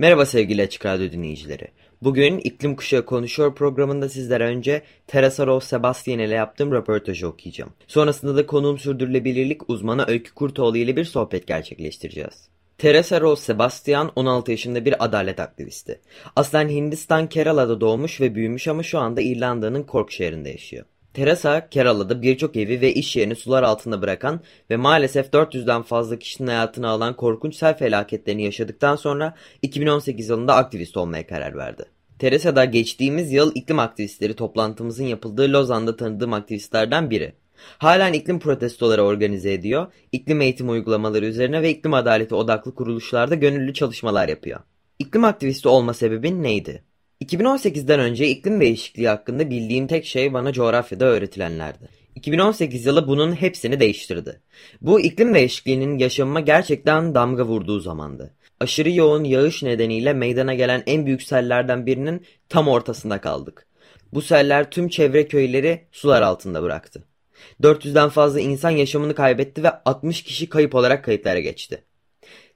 Merhaba sevgili Açık Radyo dinleyicileri. Bugün İklim Kuşağı Konuşuyor programında sizlere önce Teresa Rose Sebastian ile yaptığım röportajı okuyacağım. Sonrasında da konuğum sürdürülebilirlik uzmanı Öykü Kurtoğlu ile bir sohbet gerçekleştireceğiz. Teresa Rose Sebastian 16 yaşında bir adalet aktivisti. Aslen Hindistan Kerala'da doğmuş ve büyümüş ama şu anda İrlanda'nın Cork şehrinde yaşıyor. Teresa, Kerala'da birçok evi ve iş yerini sular altında bırakan ve maalesef 400'den fazla kişinin hayatını alan korkunç sel felaketlerini yaşadıktan sonra 2018 yılında aktivist olmaya karar verdi. Teresa da geçtiğimiz yıl iklim aktivistleri toplantımızın yapıldığı Lozan'da tanıdığım aktivistlerden biri. Halen iklim protestoları organize ediyor, iklim eğitim uygulamaları üzerine ve iklim adaleti odaklı kuruluşlarda gönüllü çalışmalar yapıyor. İklim aktivisti olma sebebin neydi? 2018'den önce iklim değişikliği hakkında bildiğim tek şey bana coğrafyada öğretilenlerdi. 2018 yılı bunun hepsini değiştirdi. Bu iklim değişikliğinin yaşamıma gerçekten damga vurduğu zamandı. Aşırı yoğun yağış nedeniyle meydana gelen en büyük sellerden birinin tam ortasında kaldık. Bu seller tüm çevre köyleri sular altında bıraktı. 400'den fazla insan yaşamını kaybetti ve 60 kişi kayıp olarak kayıtlara geçti.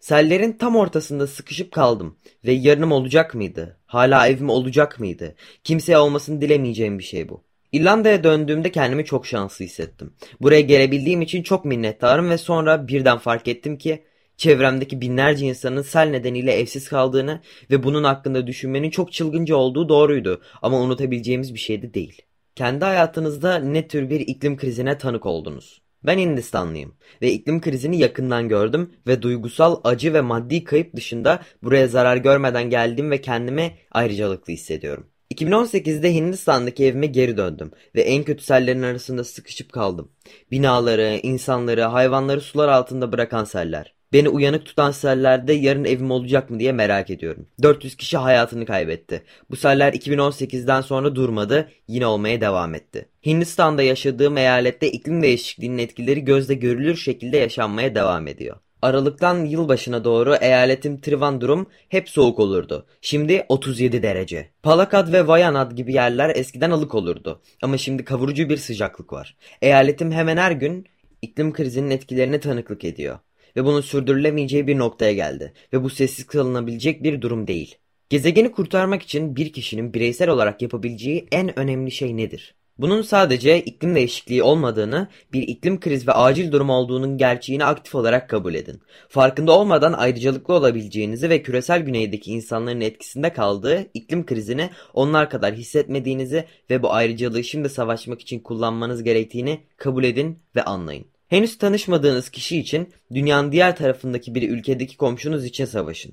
Sellerin tam ortasında sıkışıp kaldım ve yarınım olacak mıydı? Hala evim olacak mıydı? Kimseye olmasını dilemeyeceğim bir şey bu. İrlanda'ya döndüğümde kendimi çok şanslı hissettim. Buraya gelebildiğim için çok minnettarım ve sonra birden fark ettim ki çevremdeki binlerce insanın sel nedeniyle evsiz kaldığını ve bunun hakkında düşünmenin çok çılgınca olduğu doğruydu ama unutabileceğimiz bir şey de değil. Kendi hayatınızda ne tür bir iklim krizine tanık oldunuz? Ben Hindistanlıyım ve iklim krizini yakından gördüm ve duygusal acı ve maddi kayıp dışında buraya zarar görmeden geldim ve kendimi ayrıcalıklı hissediyorum. 2018'de Hindistan'daki evime geri döndüm ve en kötü sellerin arasında sıkışıp kaldım. Binaları, insanları, hayvanları sular altında bırakan seller. Beni uyanık tutan sellerde yarın evim olacak mı diye merak ediyorum. 400 kişi hayatını kaybetti. Bu seller 2018'den sonra durmadı, yine olmaya devam etti. Hindistan'da yaşadığım eyalette iklim değişikliğinin etkileri gözle görülür şekilde yaşanmaya devam ediyor. Aralıktan yılbaşına doğru eyaletim Trivandrum hep soğuk olurdu. Şimdi 37 derece. Palakkad ve Vayanad gibi yerler eskiden ılık olurdu. Ama şimdi kavurucu bir sıcaklık var. Eyaletim hemen her gün iklim krizinin etkilerine tanıklık ediyor ve bunun sürdürülemeyeceği bir noktaya geldi ve bu sessiz kalınabilecek bir durum değil. Gezegeni kurtarmak için bir kişinin bireysel olarak yapabileceği en önemli şey nedir? Bunun sadece iklim değişikliği olmadığını, bir iklim kriz ve acil durum olduğunun gerçeğini aktif olarak kabul edin. Farkında olmadan ayrıcalıklı olabileceğinizi ve küresel güneydeki insanların etkisinde kaldığı iklim krizini onlar kadar hissetmediğinizi ve bu ayrıcalığı şimdi savaşmak için kullanmanız gerektiğini kabul edin ve anlayın. Henüz tanışmadığınız kişi için dünyanın diğer tarafındaki bir ülkedeki komşunuz için savaşın.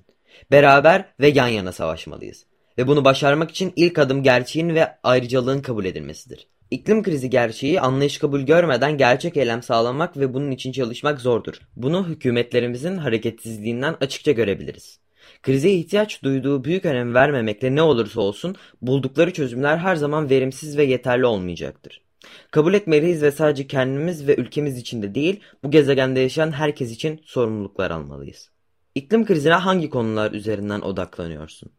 Beraber ve yan yana savaşmalıyız. Ve bunu başarmak için ilk adım gerçeğin ve ayrıcalığın kabul edilmesidir. İklim krizi gerçeği anlayış kabul görmeden gerçek eylem sağlamak ve bunun için çalışmak zordur. Bunu hükümetlerimizin hareketsizliğinden açıkça görebiliriz. Krize ihtiyaç duyduğu büyük önem vermemekle ne olursa olsun buldukları çözümler her zaman verimsiz ve yeterli olmayacaktır. Kabul etmeliyiz ve sadece kendimiz ve ülkemiz için de değil, bu gezegende yaşayan herkes için sorumluluklar almalıyız. İklim krizine hangi konular üzerinden odaklanıyorsun?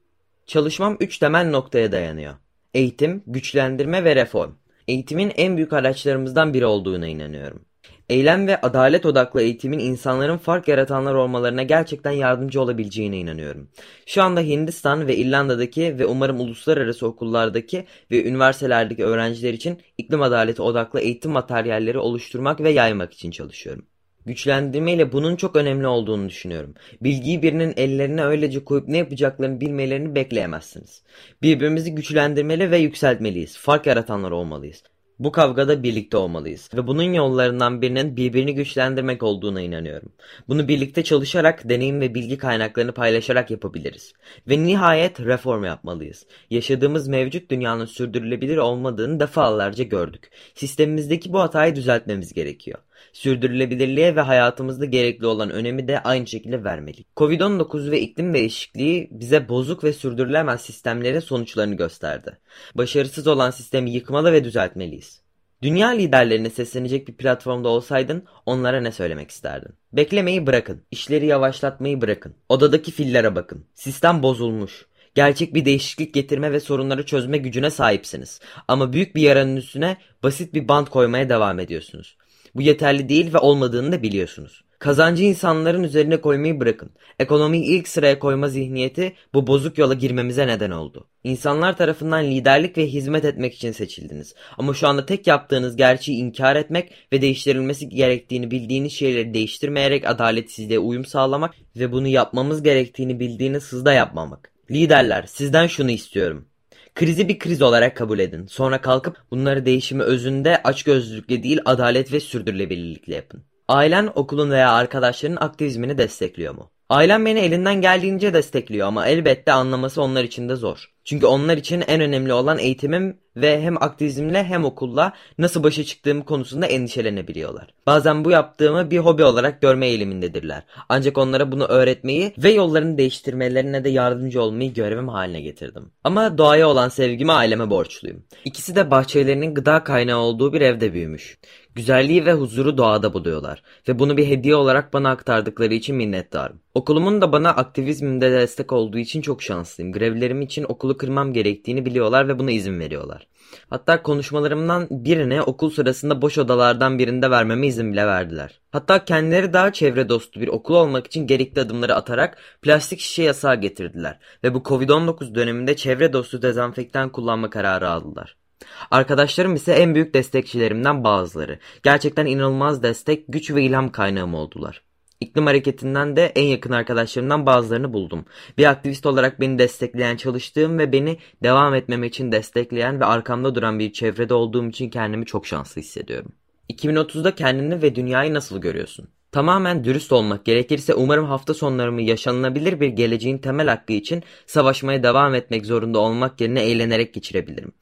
Çalışmam üç temel noktaya dayanıyor. Eğitim, güçlendirme ve reform. Eğitimin en büyük araçlarımızdan biri olduğuna inanıyorum. Eylem ve adalet odaklı eğitimin insanların fark yaratanlar olmalarına gerçekten yardımcı olabileceğine inanıyorum. Şu anda Hindistan ve İrlanda'daki ve umarım uluslararası okullardaki ve üniversitelerdeki öğrenciler için iklim adaleti odaklı eğitim materyalleri oluşturmak ve yaymak için çalışıyorum. Güçlendirmeyle bunun çok önemli olduğunu düşünüyorum. Bilgiyi birinin ellerine öylece koyup ne yapacaklarını bilmelerini bekleyemezsiniz. Birbirimizi güçlendirmeli ve yükseltmeliyiz. Fark yaratanlar olmalıyız. Bu kavgada birlikte olmalıyız ve bunun yollarından birinin birbirini güçlendirmek olduğuna inanıyorum. Bunu birlikte çalışarak, deneyim ve bilgi kaynaklarını paylaşarak yapabiliriz. Ve nihayet reform yapmalıyız. Yaşadığımız mevcut dünyanın sürdürülebilir olmadığını defalarca gördük. Sistemimizdeki bu hatayı düzeltmemiz gerekiyor sürdürülebilirliğe ve hayatımızda gerekli olan önemi de aynı şekilde vermeliyiz. Covid-19 ve iklim değişikliği bize bozuk ve sürdürülemez sistemlerin sonuçlarını gösterdi. Başarısız olan sistemi yıkmalı ve düzeltmeliyiz. Dünya liderlerine seslenecek bir platformda olsaydın onlara ne söylemek isterdin? Beklemeyi bırakın. işleri yavaşlatmayı bırakın. Odadaki fillere bakın. Sistem bozulmuş. Gerçek bir değişiklik getirme ve sorunları çözme gücüne sahipsiniz. Ama büyük bir yaranın üstüne basit bir bant koymaya devam ediyorsunuz. Bu yeterli değil ve olmadığını da biliyorsunuz. Kazancı insanların üzerine koymayı bırakın. Ekonomiyi ilk sıraya koyma zihniyeti bu bozuk yola girmemize neden oldu. İnsanlar tarafından liderlik ve hizmet etmek için seçildiniz. Ama şu anda tek yaptığınız gerçeği inkar etmek ve değiştirilmesi gerektiğini bildiğiniz şeyleri değiştirmeyerek adaletsizliğe uyum sağlamak ve bunu yapmamız gerektiğini bildiğiniz hızda yapmamak. Liderler sizden şunu istiyorum. Krizi bir kriz olarak kabul edin. Sonra kalkıp bunları değişimi özünde açgözlülükle değil adalet ve sürdürülebilirlikle yapın. Ailen, okulun veya arkadaşların aktivizmini destekliyor mu? Ailem beni elinden geldiğince destekliyor ama elbette anlaması onlar için de zor. Çünkü onlar için en önemli olan eğitimim ve hem aktivizmle hem okulla nasıl başa çıktığım konusunda endişelenebiliyorlar. Bazen bu yaptığımı bir hobi olarak görme eğilimindedirler. Ancak onlara bunu öğretmeyi ve yollarını değiştirmelerine de yardımcı olmayı görevim haline getirdim. Ama doğaya olan sevgimi aileme borçluyum. İkisi de bahçelerinin gıda kaynağı olduğu bir evde büyümüş. Güzelliği ve huzuru doğada buluyorlar ve bunu bir hediye olarak bana aktardıkları için minnettarım. Okulumun da bana aktivizmimde destek olduğu için çok şanslıyım. Grevlerim için okulu kırmam gerektiğini biliyorlar ve buna izin veriyorlar. Hatta konuşmalarımdan birine okul sırasında boş odalardan birinde vermeme izin bile verdiler. Hatta kendileri daha çevre dostu bir okul olmak için gerekli adımları atarak plastik şişe yasağı getirdiler ve bu Covid-19 döneminde çevre dostu dezenfektan kullanma kararı aldılar. Arkadaşlarım ise en büyük destekçilerimden bazıları. Gerçekten inanılmaz destek, güç ve ilham kaynağım oldular. İklim hareketinden de en yakın arkadaşlarımdan bazılarını buldum. Bir aktivist olarak beni destekleyen, çalıştığım ve beni devam etmem için destekleyen ve arkamda duran bir çevrede olduğum için kendimi çok şanslı hissediyorum. 2030'da kendini ve dünyayı nasıl görüyorsun? Tamamen dürüst olmak gerekirse umarım hafta sonlarımı yaşanılabilir bir geleceğin temel hakkı için savaşmaya devam etmek zorunda olmak yerine eğlenerek geçirebilirim.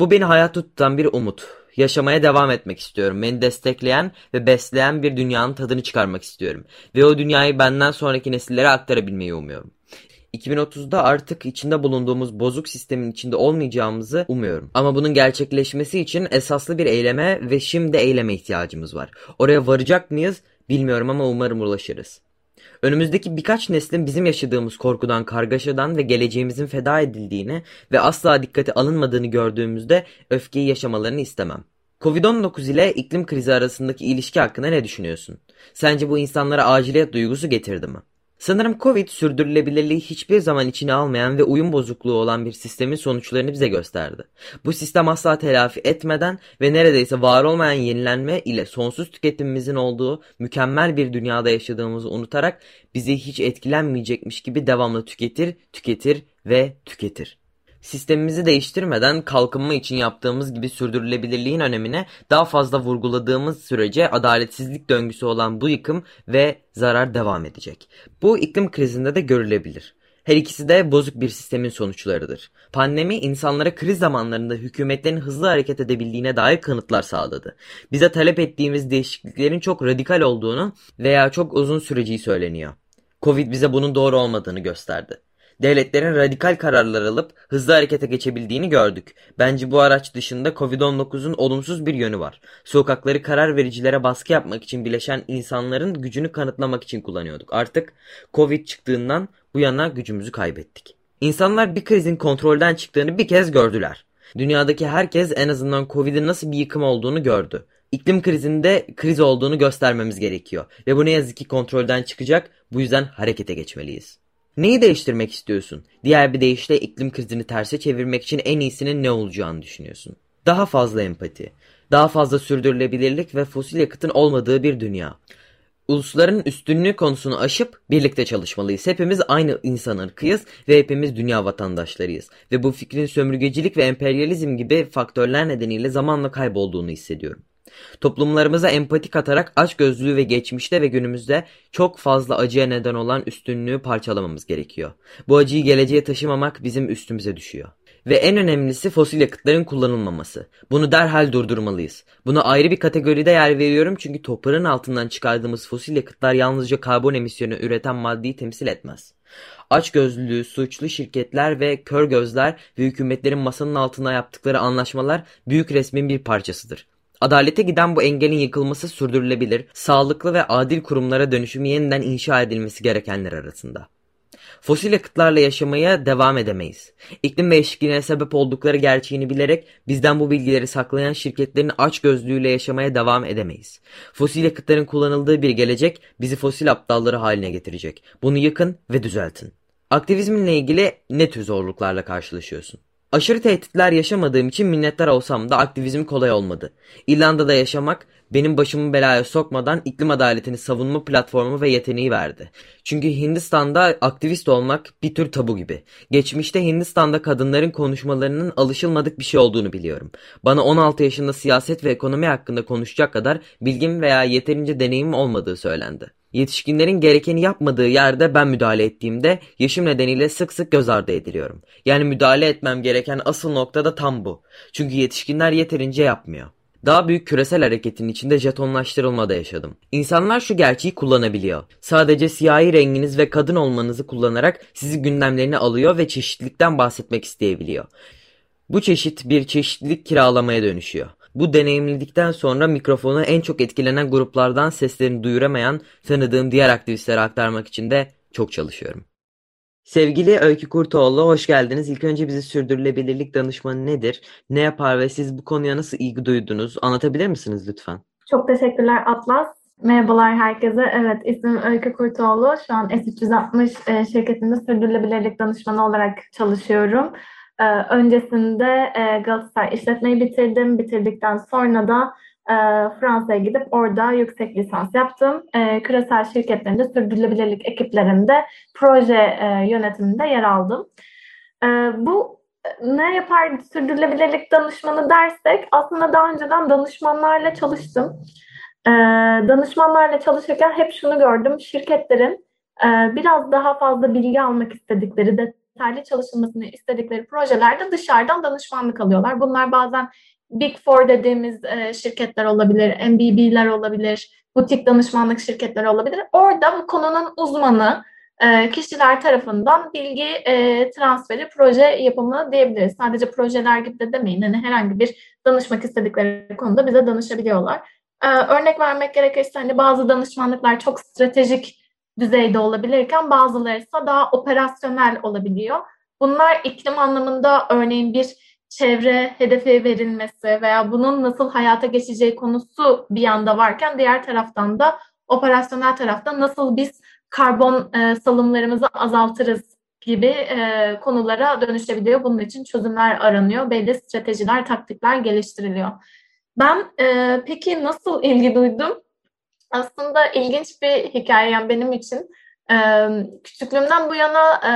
Bu beni hayatta tutan bir umut. Yaşamaya devam etmek istiyorum. Beni destekleyen ve besleyen bir dünyanın tadını çıkarmak istiyorum. Ve o dünyayı benden sonraki nesillere aktarabilmeyi umuyorum. 2030'da artık içinde bulunduğumuz bozuk sistemin içinde olmayacağımızı umuyorum. Ama bunun gerçekleşmesi için esaslı bir eyleme ve şimdi eyleme ihtiyacımız var. Oraya varacak mıyız bilmiyorum ama umarım ulaşırız. Önümüzdeki birkaç neslin bizim yaşadığımız korkudan, kargaşadan ve geleceğimizin feda edildiğini ve asla dikkate alınmadığını gördüğümüzde öfkeyi yaşamalarını istemem. Covid-19 ile iklim krizi arasındaki ilişki hakkında ne düşünüyorsun? Sence bu insanlara aciliyet duygusu getirdi mi? Sanırım Covid sürdürülebilirliği hiçbir zaman içine almayan ve uyum bozukluğu olan bir sistemin sonuçlarını bize gösterdi. Bu sistem asla telafi etmeden ve neredeyse var olmayan yenilenme ile sonsuz tüketimimizin olduğu mükemmel bir dünyada yaşadığımızı unutarak bizi hiç etkilenmeyecekmiş gibi devamlı tüketir, tüketir ve tüketir. Sistemimizi değiştirmeden kalkınma için yaptığımız gibi sürdürülebilirliğin önemine daha fazla vurguladığımız sürece adaletsizlik döngüsü olan bu yıkım ve zarar devam edecek. Bu iklim krizinde de görülebilir. Her ikisi de bozuk bir sistemin sonuçlarıdır. Pandemi insanlara kriz zamanlarında hükümetlerin hızlı hareket edebildiğine dair kanıtlar sağladı. Bize talep ettiğimiz değişikliklerin çok radikal olduğunu veya çok uzun süreceği söyleniyor. Covid bize bunun doğru olmadığını gösterdi devletlerin radikal kararlar alıp hızlı harekete geçebildiğini gördük. Bence bu araç dışında Covid-19'un olumsuz bir yönü var. Sokakları karar vericilere baskı yapmak için bileşen insanların gücünü kanıtlamak için kullanıyorduk. Artık Covid çıktığından bu yana gücümüzü kaybettik. İnsanlar bir krizin kontrolden çıktığını bir kez gördüler. Dünyadaki herkes en azından Covid'in nasıl bir yıkım olduğunu gördü. İklim krizinde kriz olduğunu göstermemiz gerekiyor ve bu ne yazık ki kontrolden çıkacak. Bu yüzden harekete geçmeliyiz. Neyi değiştirmek istiyorsun? Diğer bir deyişle iklim krizini terse çevirmek için en iyisinin ne olacağını düşünüyorsun. Daha fazla empati, daha fazla sürdürülebilirlik ve fosil yakıtın olmadığı bir dünya. Ulusların üstünlüğü konusunu aşıp birlikte çalışmalıyız. Hepimiz aynı insan ırkıyız ve hepimiz dünya vatandaşlarıyız. Ve bu fikrin sömürgecilik ve emperyalizm gibi faktörler nedeniyle zamanla kaybolduğunu hissediyorum. Toplumlarımıza empati katarak açgözlülüğü ve geçmişte ve günümüzde çok fazla acıya neden olan üstünlüğü parçalamamız gerekiyor. Bu acıyı geleceğe taşımamak bizim üstümüze düşüyor. Ve en önemlisi fosil yakıtların kullanılmaması. Bunu derhal durdurmalıyız. Buna ayrı bir kategoride yer veriyorum çünkü toprağın altından çıkardığımız fosil yakıtlar yalnızca karbon emisyonu üreten maddeyi temsil etmez. Açgözlülüğü, suçlu şirketler ve kör gözler ve hükümetlerin masanın altına yaptıkları anlaşmalar büyük resmin bir parçasıdır. Adalete giden bu engelin yıkılması sürdürülebilir, sağlıklı ve adil kurumlara dönüşümü yeniden inşa edilmesi gerekenler arasında. Fosil yakıtlarla yaşamaya devam edemeyiz. İklim değişikliğine sebep oldukları gerçeğini bilerek bizden bu bilgileri saklayan şirketlerin aç gözlüğüyle yaşamaya devam edemeyiz. Fosil yakıtların kullanıldığı bir gelecek bizi fosil aptalları haline getirecek. Bunu yıkın ve düzeltin. Aktivizminle ilgili ne tür zorluklarla karşılaşıyorsun? Aşırı tehditler yaşamadığım için minnettar olsam da aktivizm kolay olmadı. İrlanda'da yaşamak benim başımı belaya sokmadan iklim adaletini savunma platformu ve yeteneği verdi. Çünkü Hindistan'da aktivist olmak bir tür tabu gibi. Geçmişte Hindistan'da kadınların konuşmalarının alışılmadık bir şey olduğunu biliyorum. Bana 16 yaşında siyaset ve ekonomi hakkında konuşacak kadar bilgim veya yeterince deneyimim olmadığı söylendi. Yetişkinlerin gerekeni yapmadığı yerde ben müdahale ettiğimde yaşım nedeniyle sık sık göz ardı ediliyorum. Yani müdahale etmem gereken asıl nokta da tam bu. Çünkü yetişkinler yeterince yapmıyor. Daha büyük küresel hareketin içinde jetonlaştırılmada yaşadım. İnsanlar şu gerçeği kullanabiliyor. Sadece siyahi renginiz ve kadın olmanızı kullanarak sizi gündemlerine alıyor ve çeşitlilikten bahsetmek isteyebiliyor. Bu çeşit bir çeşitlilik kiralamaya dönüşüyor. Bu deneyimledikten sonra mikrofonu en çok etkilenen gruplardan seslerini duyuramayan tanıdığım diğer aktivistlere aktarmak için de çok çalışıyorum. Sevgili Öykü Kurtoğlu, hoş geldiniz. İlk önce bize sürdürülebilirlik danışmanı nedir? Ne yapar ve siz bu konuya nasıl ilgi duydunuz? Anlatabilir misiniz lütfen? Çok teşekkürler Atlas. Merhabalar herkese. Evet, ismim Öykü Kurtoğlu. Şu an S360 e, şirketinde sürdürülebilirlik danışmanı olarak çalışıyorum. E, öncesinde e, Galatasaray işletmeyi bitirdim. Bitirdikten sonra da e, Fransa'ya gidip orada yüksek lisans yaptım. E, küresel şirketlerinde sürdürülebilirlik ekiplerinde proje e, yönetiminde yer aldım. E, bu ne yapar sürdürülebilirlik danışmanı dersek aslında daha önceden danışmanlarla çalıştım. Danışmanlarla çalışırken hep şunu gördüm. Şirketlerin biraz daha fazla bilgi almak istedikleri, detaylı çalışılmasını istedikleri projelerde dışarıdan danışmanlık alıyorlar. Bunlar bazen Big Four dediğimiz e, şirketler olabilir, MBB'ler olabilir, butik danışmanlık şirketleri olabilir. Orada bu konunun uzmanı e, kişiler tarafından bilgi e, transferi, proje yapımı diyebiliriz. Sadece projeler gibi de demeyin. Hani herhangi bir danışmak istedikleri konuda bize danışabiliyorlar. E, örnek vermek gerekirse hani bazı danışmanlıklar çok stratejik düzeyde olabilirken bazıları ise daha operasyonel olabiliyor. Bunlar iklim anlamında örneğin bir çevre hedefi verilmesi veya bunun nasıl hayata geçeceği konusu bir yanda varken diğer taraftan da operasyonel tarafta nasıl biz karbon e, salımlarımızı azaltırız gibi e, konulara dönüşebiliyor. Bunun için çözümler aranıyor, belli stratejiler, taktikler geliştiriliyor. Ben e, peki nasıl ilgi duydum? Aslında ilginç bir hikaye yani benim için. E, küçüklüğümden bu yana e,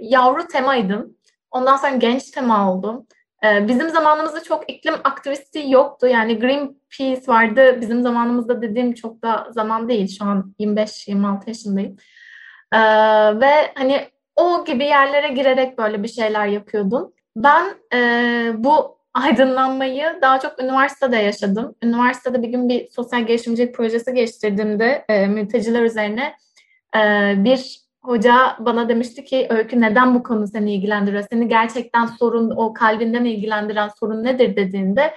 yavru temaydım. Ondan sonra genç tema oldum. Ee, bizim zamanımızda çok iklim aktivisti yoktu. Yani Greenpeace vardı. Bizim zamanımızda dediğim çok da zaman değil. Şu an 25-26 yaşındayım. Ee, ve hani o gibi yerlere girerek böyle bir şeyler yapıyordum. Ben e, bu aydınlanmayı daha çok üniversitede yaşadım. Üniversitede bir gün bir sosyal gelişimcilik projesi geliştirdiğimde e, mülteciler üzerine e, bir hoca bana demişti ki Öykü neden bu konu seni ilgilendiriyor? Seni gerçekten sorun, o kalbinden ilgilendiren sorun nedir dediğinde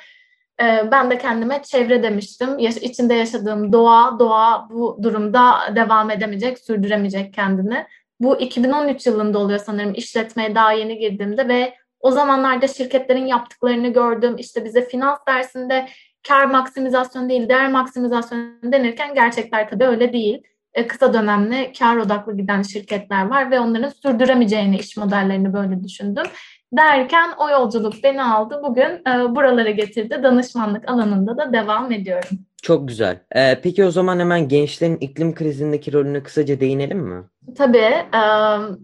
e, ben de kendime çevre demiştim. Yaş içinde yaşadığım doğa, doğa bu durumda devam edemeyecek, sürdüremeyecek kendini. Bu 2013 yılında oluyor sanırım işletmeye daha yeni girdiğimde ve o zamanlarda şirketlerin yaptıklarını gördüm. İşte bize finans dersinde kar maksimizasyonu değil değer maksimizasyonu denirken gerçekler tabii öyle değil. E, kısa dönemli kar odaklı giden şirketler var ve onların sürdüremeyeceğini iş modellerini böyle düşündüm. Derken o yolculuk beni aldı. Bugün e, buralara getirdi. Danışmanlık alanında da devam ediyorum. Çok güzel. Ee, peki o zaman hemen gençlerin iklim krizindeki rolüne kısaca değinelim mi? Tabii. E,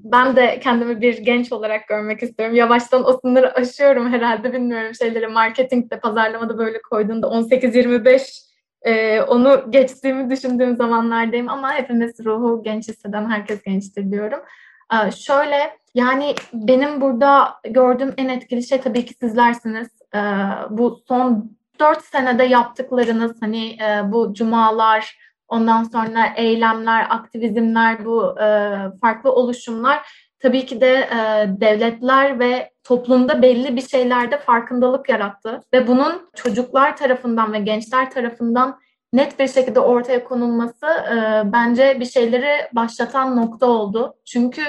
ben de kendimi bir genç olarak görmek istiyorum. Yavaştan o sınırı aşıyorum herhalde. Bilmiyorum şeyleri marketingde, pazarlamada böyle koyduğunda 18-25 e, onu geçtiğimi düşündüğüm zamanlardayım ama hepimiz ruhu genç hisseden herkes gençtir diyorum. E, şöyle yani benim burada gördüğüm en etkili şey tabii ki sizlersiniz. E, bu son dört senede yaptıklarınız hani e, bu cumalar, ondan sonra eylemler, aktivizmler, bu e, farklı oluşumlar tabii ki de e, devletler ve toplumda belli bir şeylerde farkındalık yarattı ve bunun çocuklar tarafından ve gençler tarafından net bir şekilde ortaya konulması e, bence bir şeyleri başlatan nokta oldu. Çünkü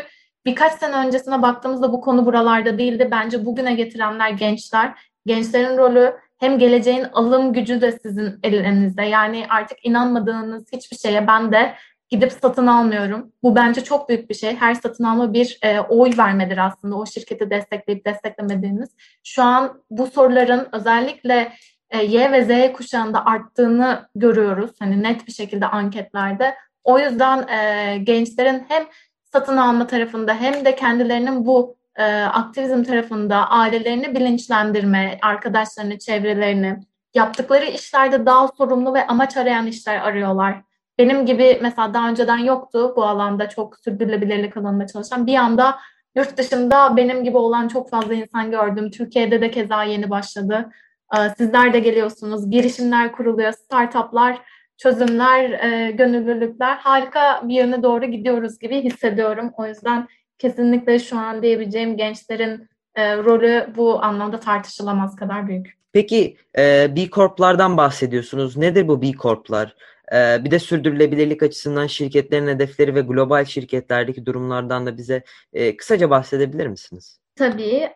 birkaç sene öncesine baktığımızda bu konu buralarda değildi. Bence bugüne getirenler gençler. Gençlerin rolü hem geleceğin alım gücü de sizin elinizde. Yani artık inanmadığınız hiçbir şeye ben de gidip satın almıyorum. Bu bence çok büyük bir şey. Her satın alma bir e, oy vermedir aslında o şirketi destekleyip desteklemediğiniz. Şu an bu soruların özellikle e, Y ve Z kuşağında arttığını görüyoruz. Hani net bir şekilde anketlerde. O yüzden e, gençlerin hem satın alma tarafında hem de kendilerinin bu e, aktivizm tarafında ailelerini bilinçlendirme, arkadaşlarını, çevrelerini, yaptıkları işlerde daha sorumlu ve amaç arayan işler arıyorlar. Benim gibi mesela daha önceden yoktu bu alanda çok sürdürülebilirlik alanında çalışan. Bir anda yurt dışında benim gibi olan çok fazla insan gördüm. Türkiye'de de keza yeni başladı. Ee, sizler de geliyorsunuz, girişimler kuruluyor, startuplar, çözümler, e, gönüllülükler. Harika bir yöne doğru gidiyoruz gibi hissediyorum. O yüzden kesinlikle şu an diyebileceğim gençlerin e, rolü bu anlamda tartışılamaz kadar büyük. Peki e, B Corp'lardan bahsediyorsunuz. Nedir bu B Corp'lar? E, bir de sürdürülebilirlik açısından şirketlerin hedefleri ve global şirketlerdeki durumlardan da bize e, kısaca bahsedebilir misiniz? Tabii.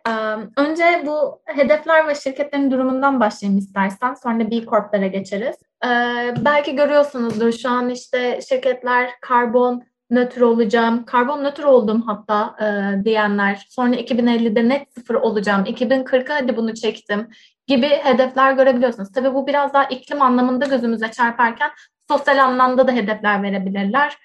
Önce bu hedefler ve şirketlerin durumundan başlayayım istersen. Sonra B Corp'lara geçeriz. Belki görüyorsunuzdur şu an işte şirketler karbon nötr olacağım, karbon nötr oldum hatta diyenler. Sonra 2050'de net sıfır olacağım, 2040'a hadi bunu çektim gibi hedefler görebiliyorsunuz. Tabii bu biraz daha iklim anlamında gözümüze çarparken sosyal anlamda da hedefler verebilirler.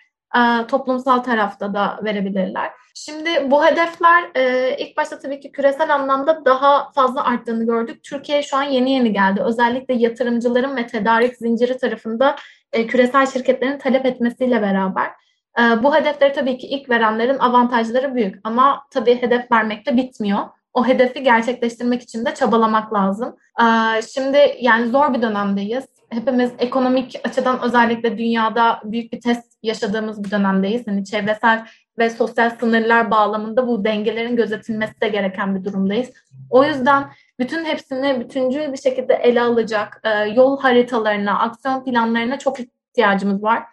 Toplumsal tarafta da verebilirler. Şimdi bu hedefler e, ilk başta tabii ki küresel anlamda daha fazla arttığını gördük. Türkiye şu an yeni yeni geldi. Özellikle yatırımcıların ve tedarik zinciri tarafında e, küresel şirketlerin talep etmesiyle beraber. E, bu hedefleri tabii ki ilk verenlerin avantajları büyük ama tabii hedef vermekte bitmiyor. O hedefi gerçekleştirmek için de çabalamak lazım. E, şimdi yani zor bir dönemdeyiz. Hepimiz ekonomik açıdan özellikle dünyada büyük bir test yaşadığımız bir dönemdeyiz. Yani çevresel ve sosyal sınırlar bağlamında bu dengelerin gözetilmesi de gereken bir durumdayız. O yüzden bütün hepsini bütüncül bir şekilde ele alacak e, yol haritalarına, aksiyon planlarına çok ihtiyacımız var.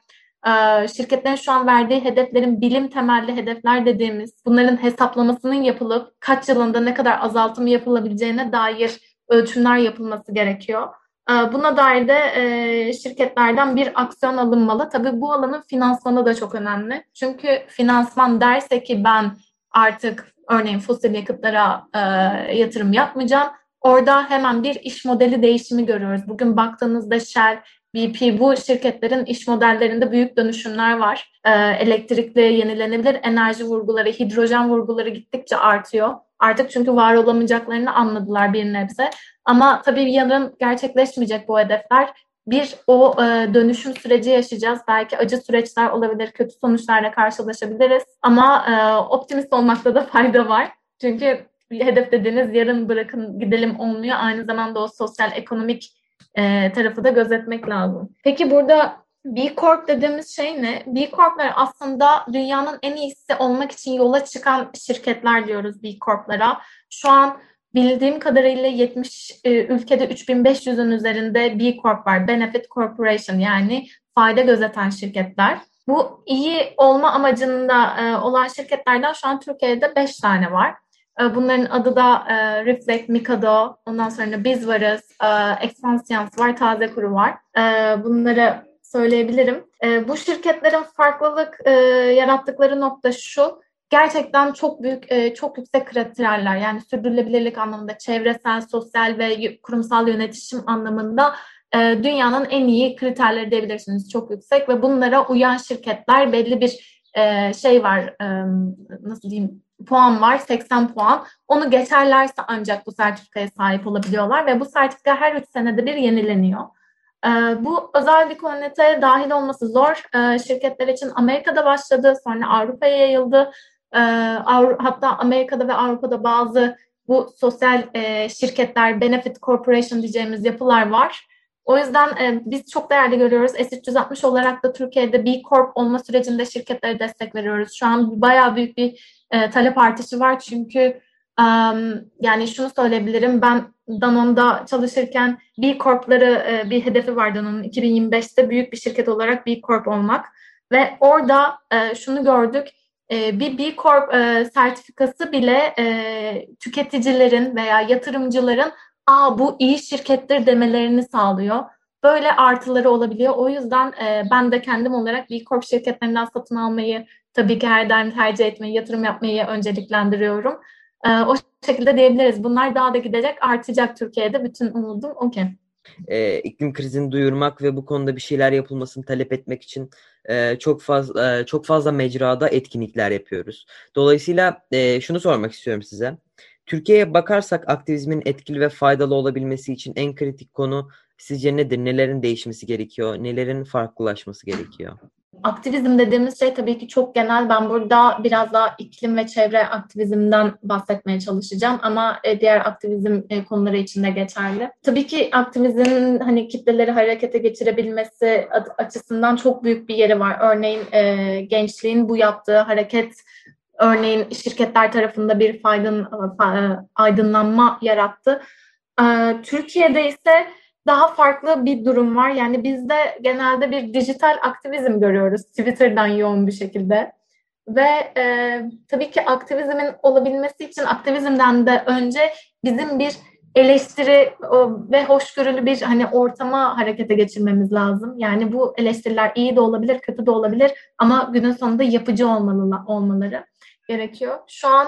E, şirketlerin şu an verdiği hedeflerin bilim temelli hedefler dediğimiz bunların hesaplamasının yapılıp kaç yılında ne kadar azaltım yapılabileceğine dair ölçümler yapılması gerekiyor. Ee, buna dair de e, şirketlerden bir aksiyon alınmalı. Tabii bu alanın finansmanı da çok önemli. Çünkü finansman derse ki ben artık örneğin fosil yakıtlara e, yatırım yapmayacağım. Orada hemen bir iş modeli değişimi görüyoruz. Bugün baktığınızda Shell, BP bu şirketlerin iş modellerinde büyük dönüşümler var. E, elektrikli, yenilenebilir enerji vurguları, hidrojen vurguları gittikçe artıyor. Artık çünkü var olamayacaklarını anladılar bir nebze. Ama tabii yarın gerçekleşmeyecek bu hedefler. Bir o e, dönüşüm süreci yaşayacağız. Belki acı süreçler olabilir, kötü sonuçlarla karşılaşabiliriz. Ama e, optimist olmakta da fayda var. Çünkü hedef dediğiniz yarın bırakın gidelim olmuyor. Aynı zamanda o sosyal ekonomik e, tarafı da gözetmek lazım. Peki burada B Corp dediğimiz şey ne? B Corp'lar aslında dünyanın en iyisi olmak için yola çıkan şirketler diyoruz B Corp'lara. Şu an bildiğim kadarıyla 70 e, ülkede 3500'ün üzerinde B Corp var. Benefit Corporation yani fayda gözeten şirketler. Bu iyi olma amacında e, olan şirketlerden şu an Türkiye'de 5 tane var. E, bunların adı da e, Reflect, Mikado, ondan sonra biz varız, e, Expansions var, Taze Kuru var. E, bunları söyleyebilirim. E, bu şirketlerin farklılık e, yarattıkları nokta şu, gerçekten çok büyük, e, çok yüksek kriterler yani sürdürülebilirlik anlamında, çevresel, sosyal ve kurumsal yönetişim anlamında e, dünyanın en iyi kriterleri diyebilirsiniz. Çok yüksek ve bunlara uyan şirketler belli bir e, şey var, e, nasıl diyeyim, puan var, 80 puan. Onu geçerlerse ancak bu sertifikaya sahip olabiliyorlar ve bu sertifika her 3 senede bir yenileniyor. E, bu özel bir komüniteye dahil olması zor. E, şirketler için Amerika'da başladı, sonra Avrupa'ya yayıldı. E, hatta Amerika'da ve Avrupa'da bazı bu sosyal e, şirketler, benefit corporation diyeceğimiz yapılar var. O yüzden e, biz çok değerli görüyoruz. S360 olarak da Türkiye'de B Corp olma sürecinde şirketlere destek veriyoruz. Şu an bayağı büyük bir e, talep artışı var çünkü Yani şunu söyleyebilirim. Ben Danone'da çalışırken B Corp'ları bir hedefi var Danone'un 2025'te büyük bir şirket olarak B Corp olmak. Ve orada şunu gördük. Bir B Corp sertifikası bile tüketicilerin veya yatırımcıların aa bu iyi şirkettir demelerini sağlıyor. Böyle artıları olabiliyor. O yüzden ben de kendim olarak B Corp şirketlerinden satın almayı tabii ki her daim tercih etmeyi, yatırım yapmayı önceliklendiriyorum. E, o şekilde diyebiliriz. Bunlar daha da gidecek, artacak Türkiye'de. Bütün umudum okey. E, iklim krizini duyurmak ve bu konuda bir şeyler yapılmasını talep etmek için e, çok fazla e, çok fazla mecrada etkinlikler yapıyoruz. Dolayısıyla e, şunu sormak istiyorum size. Türkiye'ye bakarsak aktivizmin etkili ve faydalı olabilmesi için en kritik konu sizce nedir? Nelerin değişmesi gerekiyor? Nelerin farklılaşması gerekiyor? Aktivizm dediğimiz şey tabii ki çok genel. Ben burada biraz daha iklim ve çevre aktivizmden bahsetmeye çalışacağım ama e, diğer aktivizm e, konuları için de geçerli. Tabii ki aktivizmin hani kitleleri harekete geçirebilmesi açısından çok büyük bir yeri var. Örneğin e, gençliğin bu yaptığı hareket örneğin şirketler tarafında bir faydın, aydınlanma yarattı. Türkiye'de ise daha farklı bir durum var. Yani bizde genelde bir dijital aktivizm görüyoruz Twitter'dan yoğun bir şekilde. Ve e, tabii ki aktivizmin olabilmesi için aktivizmden de önce bizim bir eleştiri ve hoşgörülü bir hani ortama harekete geçirmemiz lazım. Yani bu eleştiriler iyi de olabilir, kötü de olabilir ama günün sonunda yapıcı olmalı, olmaları gerekiyor. Şu an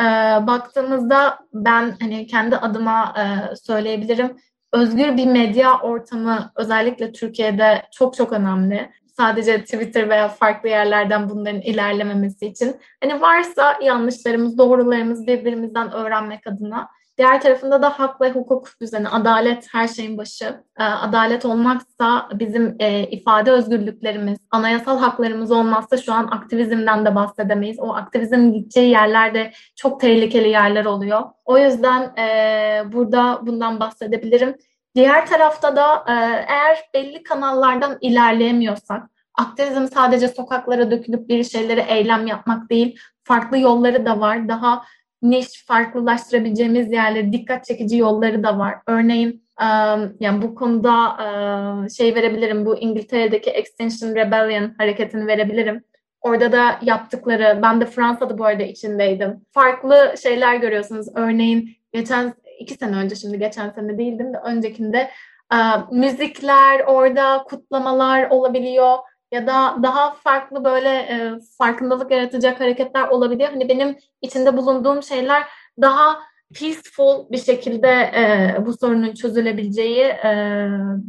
e, baktığımızda ben hani kendi adıma e, söyleyebilirim özgür bir medya ortamı özellikle Türkiye'de çok çok önemli. Sadece Twitter veya farklı yerlerden bunların ilerlememesi için. Hani varsa yanlışlarımız, doğrularımız birbirimizden öğrenmek adına Diğer tarafında da hak ve hukuk düzeni, adalet her şeyin başı. E, adalet olmazsa bizim e, ifade özgürlüklerimiz, anayasal haklarımız olmazsa şu an aktivizmden de bahsedemeyiz. O aktivizm gideceği yerlerde çok tehlikeli yerler oluyor. O yüzden e, burada bundan bahsedebilirim. Diğer tarafta da e, eğer belli kanallardan ilerleyemiyorsak, aktivizm sadece sokaklara dökülüp bir şeyleri eylem yapmak değil, farklı yolları da var. Daha niş farklılaştırabileceğimiz yerleri, dikkat çekici yolları da var. Örneğin yani bu konuda şey verebilirim. Bu İngiltere'deki Extinction Rebellion hareketini verebilirim. Orada da yaptıkları, ben de Fransa'da bu arada içindeydim. Farklı şeyler görüyorsunuz. Örneğin geçen iki sene önce şimdi geçen sene değildim de öncekinde müzikler orada kutlamalar olabiliyor ya da daha farklı böyle e, farkındalık yaratacak hareketler olabiliyor. Hani benim içinde bulunduğum şeyler daha peaceful bir şekilde e, bu sorunun çözülebileceği e,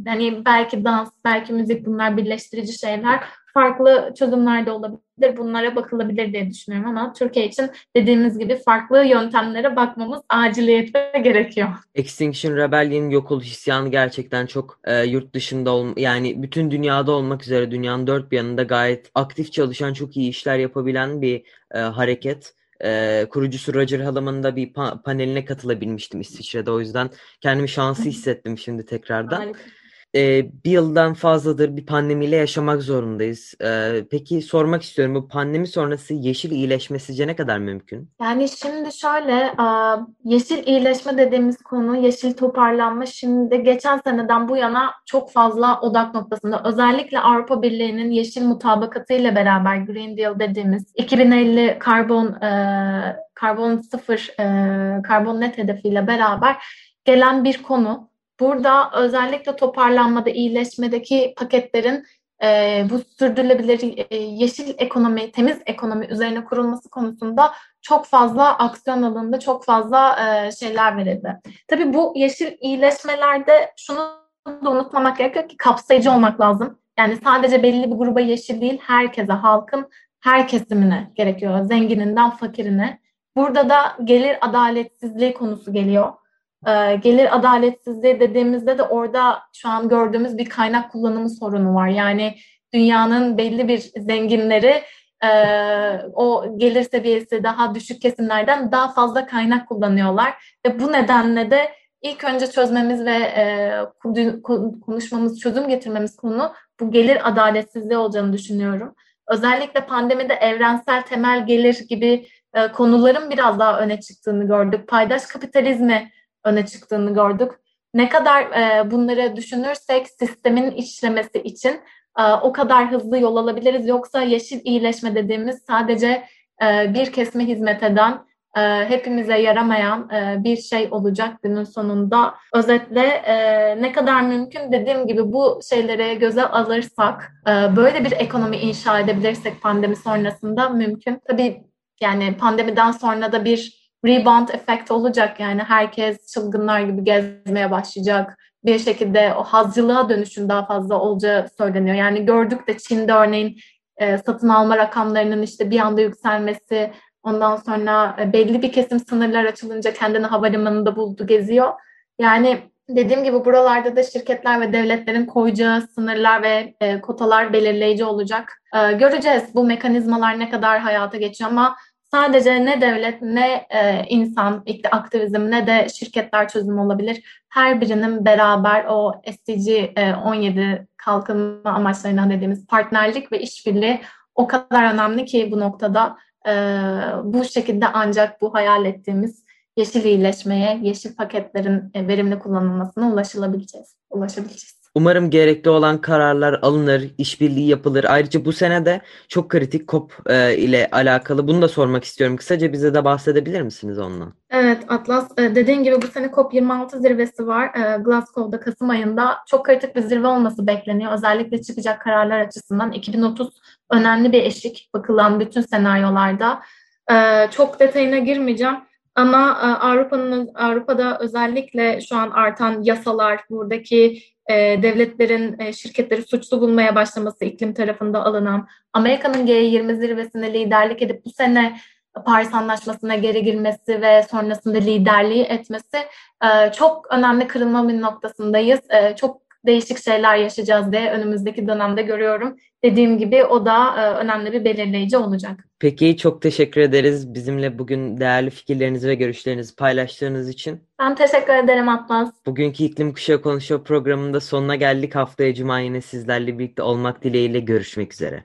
hani belki dans, belki müzik bunlar birleştirici şeyler farklı çözümler de olabilir. Bunlara bakılabilir diye düşünüyorum ama Türkiye için dediğimiz gibi farklı yöntemlere bakmamız aciliyetle gerekiyor. Extinction Rebellion yok oluş isyanı gerçekten çok e, yurt dışında ol yani bütün dünyada olmak üzere dünyanın dört bir yanında gayet aktif çalışan çok iyi işler yapabilen bir e, hareket. E, kurucusu Roger Hallam'ın da bir pa- paneline katılabilmiştim İsviçre'de. O yüzden kendimi şanslı hissettim şimdi tekrardan. Harika e, bir yıldan fazladır bir pandemiyle yaşamak zorundayız. E, peki sormak istiyorum bu pandemi sonrası yeşil iyileşme sizce ne kadar mümkün? Yani şimdi şöyle yeşil iyileşme dediğimiz konu yeşil toparlanma şimdi geçen seneden bu yana çok fazla odak noktasında özellikle Avrupa Birliği'nin yeşil mutabakatıyla beraber Green Deal dediğimiz 2050 karbon karbon sıfır karbon net hedefiyle beraber gelen bir konu. Burada özellikle toparlanmada, iyileşmedeki paketlerin e, bu sürdürülebilir e, yeşil ekonomi, temiz ekonomi üzerine kurulması konusunda çok fazla aksiyon alındı, çok fazla e, şeyler verildi. Tabii bu yeşil iyileşmelerde şunu da unutmamak gerekiyor ki kapsayıcı olmak lazım. Yani sadece belli bir gruba yeşil değil, herkese, halkın her kesimine gerekiyor. Zengininden fakirine. Burada da gelir adaletsizliği konusu geliyor. Ee, gelir adaletsizliği dediğimizde de orada şu an gördüğümüz bir kaynak kullanımı sorunu var. Yani dünyanın belli bir zenginleri e, o gelir seviyesi daha düşük kesimlerden daha fazla kaynak kullanıyorlar ve bu nedenle de ilk önce çözmemiz ve e, konuşmamız, çözüm getirmemiz konu bu gelir adaletsizliği olacağını düşünüyorum. Özellikle pandemide evrensel temel gelir gibi e, konuların biraz daha öne çıktığını gördük. Paydaş kapitalizmi öne çıktığını gördük. Ne kadar e, bunları düşünürsek sistemin işlemesi için e, o kadar hızlı yol alabiliriz. Yoksa yeşil iyileşme dediğimiz sadece e, bir kesme hizmet eden, e, hepimize yaramayan e, bir şey olacak günün sonunda. Özetle e, ne kadar mümkün dediğim gibi bu şeyleri göze alırsak, e, böyle bir ekonomi inşa edebilirsek pandemi sonrasında mümkün. Tabii yani pandemiden sonra da bir rebound efekt olacak yani herkes çılgınlar gibi gezmeye başlayacak. Bir şekilde o hazcılığa dönüşün daha fazla olacağı söyleniyor. Yani gördük de Çin'de örneğin e, satın alma rakamlarının işte bir anda yükselmesi, ondan sonra e, belli bir kesim sınırlar açılınca kendini havalimanında buldu, geziyor. Yani dediğim gibi buralarda da şirketler ve devletlerin koyacağı sınırlar ve e, kotalar belirleyici olacak. E, göreceğiz bu mekanizmalar ne kadar hayata geçiyor ama sadece ne devlet ne e, insan aktivizm ne de şirketler çözüm olabilir. Her birinin beraber o SDG e, 17 kalkınma amaçlarından dediğimiz partnerlik ve işbirliği o kadar önemli ki bu noktada e, bu şekilde ancak bu hayal ettiğimiz yeşil iyileşmeye, yeşil paketlerin e, verimli kullanılmasına ulaşılabileceğiz, ulaşabileceğiz. Umarım gerekli olan kararlar alınır, işbirliği yapılır. Ayrıca bu sene de çok kritik COP e, ile alakalı. Bunu da sormak istiyorum. Kısaca bize de bahsedebilir misiniz ondan? Evet Atlas, e, dediğin gibi bu sene COP26 zirvesi var. E, Glasgow'da Kasım ayında çok kritik bir zirve olması bekleniyor. Özellikle çıkacak kararlar açısından 2030 önemli bir eşik bakılan bütün senaryolarda. E, çok detayına girmeyeceğim. Ama Avrupa'nın Avrupa'da özellikle şu an artan yasalar, buradaki e, devletlerin e, şirketleri suçlu bulmaya başlaması iklim tarafında alınan, Amerika'nın G20 zirvesinde liderlik edip bu sene Paris Anlaşması'na geri girmesi ve sonrasında liderliği etmesi e, çok önemli kırılma bir noktasındayız. E, çok değişik şeyler yaşayacağız diye önümüzdeki dönemde görüyorum. Dediğim gibi o da e, önemli bir belirleyici olacak. Peki çok teşekkür ederiz bizimle bugün değerli fikirlerinizi ve görüşlerinizi paylaştığınız için. Ben teşekkür ederim Atlas. Bugünkü İklim Kuşağı Konuşuyor programında sonuna geldik. Haftaya Cuma yine sizlerle birlikte olmak dileğiyle görüşmek üzere.